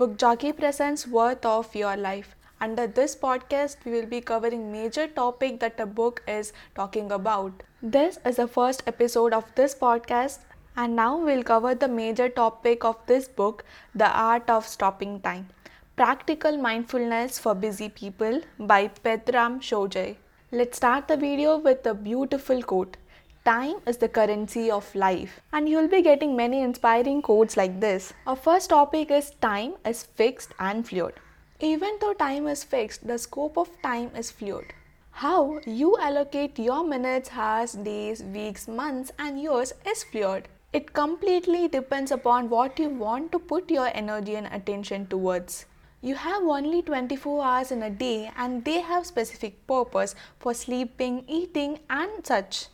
Book Jockey presents Worth of Your Life. Under this podcast, we will be covering major topic that the book is talking about. This is the first episode of this podcast, and now we'll cover the major topic of this book, The Art of Stopping Time. Practical Mindfulness for Busy People by Pedram Shojai. Let's start the video with a beautiful quote. Time is the currency of life. And you'll be getting many inspiring quotes like this. Our first topic is time is fixed and fluid. Even though time is fixed, the scope of time is fluid. How you allocate your minutes, hours, days, weeks, months, and years is fluid. It completely depends upon what you want to put your energy and attention towards. You have only 24 hours in a day and they have specific purpose for sleeping, eating and such.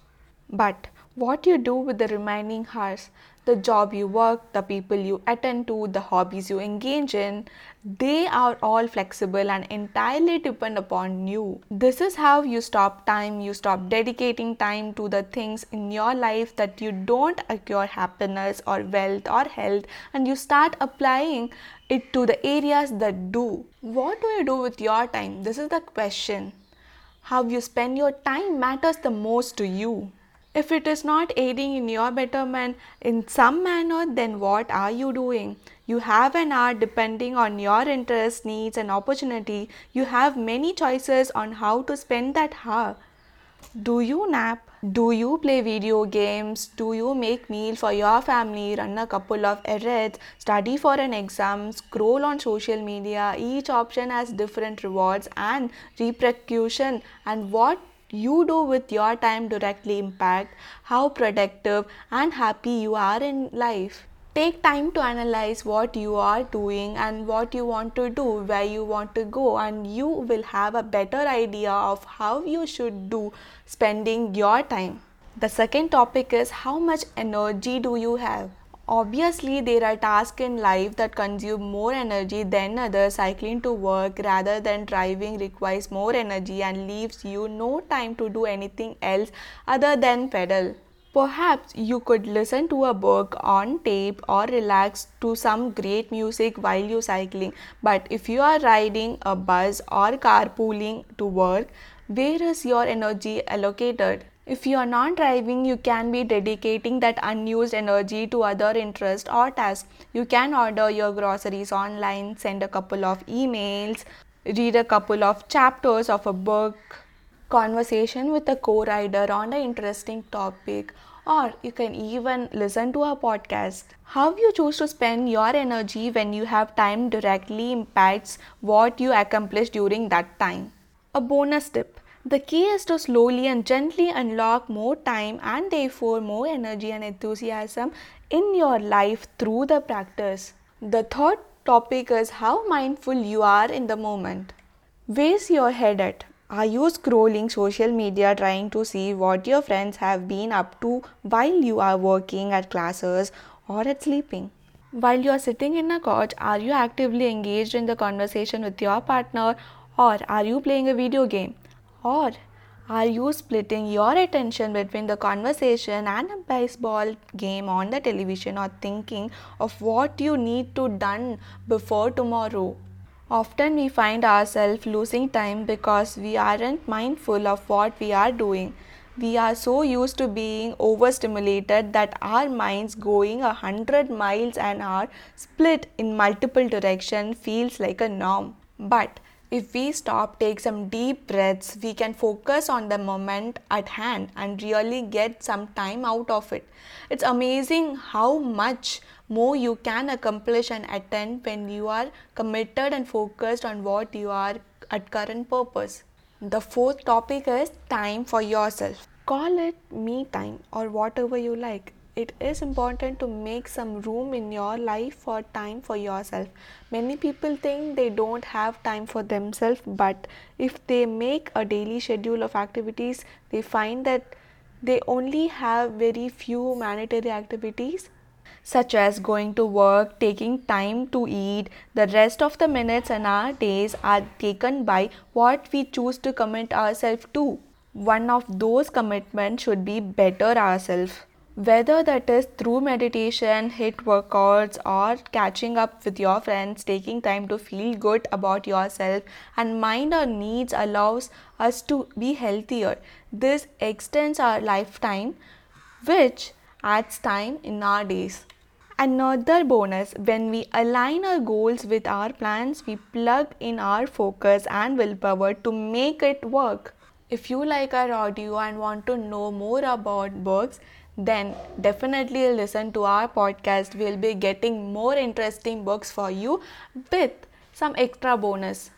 But what you do with the remaining hours, the job you work, the people you attend to, the hobbies you engage in, they are all flexible and entirely depend upon you. This is how you stop time, you stop dedicating time to the things in your life that you don't acquire happiness or wealth or health, and you start applying it to the areas that do. What do you do with your time? This is the question. How you spend your time matters the most to you. If it is not aiding in your betterment in some manner, then what are you doing? You have an hour depending on your interests, needs, and opportunity. You have many choices on how to spend that hour. Do you nap? Do you play video games? Do you make meal for your family, run a couple of errands, study for an exam, scroll on social media? Each option has different rewards and repercussion and what you do with your time directly impact how productive and happy you are in life. Take time to analyze what you are doing and what you want to do, where you want to go, and you will have a better idea of how you should do spending your time. The second topic is how much energy do you have? Obviously, there are tasks in life that consume more energy than others. Cycling to work rather than driving requires more energy and leaves you no time to do anything else other than pedal. Perhaps you could listen to a book on tape or relax to some great music while you cycling. But if you are riding a bus or carpooling to work, where is your energy allocated? If you are not driving, you can be dedicating that unused energy to other interests or tasks. You can order your groceries online, send a couple of emails, read a couple of chapters of a book, conversation with a co-rider on an interesting topic, or you can even listen to a podcast. How you choose to spend your energy when you have time directly impacts what you accomplish during that time. A bonus tip the key is to slowly and gently unlock more time and therefore more energy and enthusiasm in your life through the practice. The third topic is how mindful you are in the moment. Where's your head at? Are you scrolling social media trying to see what your friends have been up to while you are working at classes or at sleeping? While you are sitting in a couch, are you actively engaged in the conversation with your partner or are you playing a video game? Or are you splitting your attention between the conversation and a baseball game on the television or thinking of what you need to done before tomorrow? Often we find ourselves losing time because we aren't mindful of what we are doing. We are so used to being overstimulated that our minds going a hundred miles an hour split in multiple directions feels like a norm. But if we stop, take some deep breaths, we can focus on the moment at hand and really get some time out of it. It's amazing how much more you can accomplish and attain when you are committed and focused on what you are at current purpose. The fourth topic is time for yourself. Call it me time or whatever you like it is important to make some room in your life for time for yourself. Many people think they don't have time for themselves, but if they make a daily schedule of activities, they find that they only have very few mandatory activities such as going to work, taking time to eat. The rest of the minutes and our days are taken by what we choose to commit ourselves to. One of those commitments should be better ourselves. Whether that is through meditation, HIIT workouts, or catching up with your friends, taking time to feel good about yourself and mind our needs allows us to be healthier. This extends our lifetime, which adds time in our days. Another bonus when we align our goals with our plans, we plug in our focus and willpower to make it work. If you like our audio and want to know more about books, then definitely listen to our podcast. We'll be getting more interesting books for you with some extra bonus.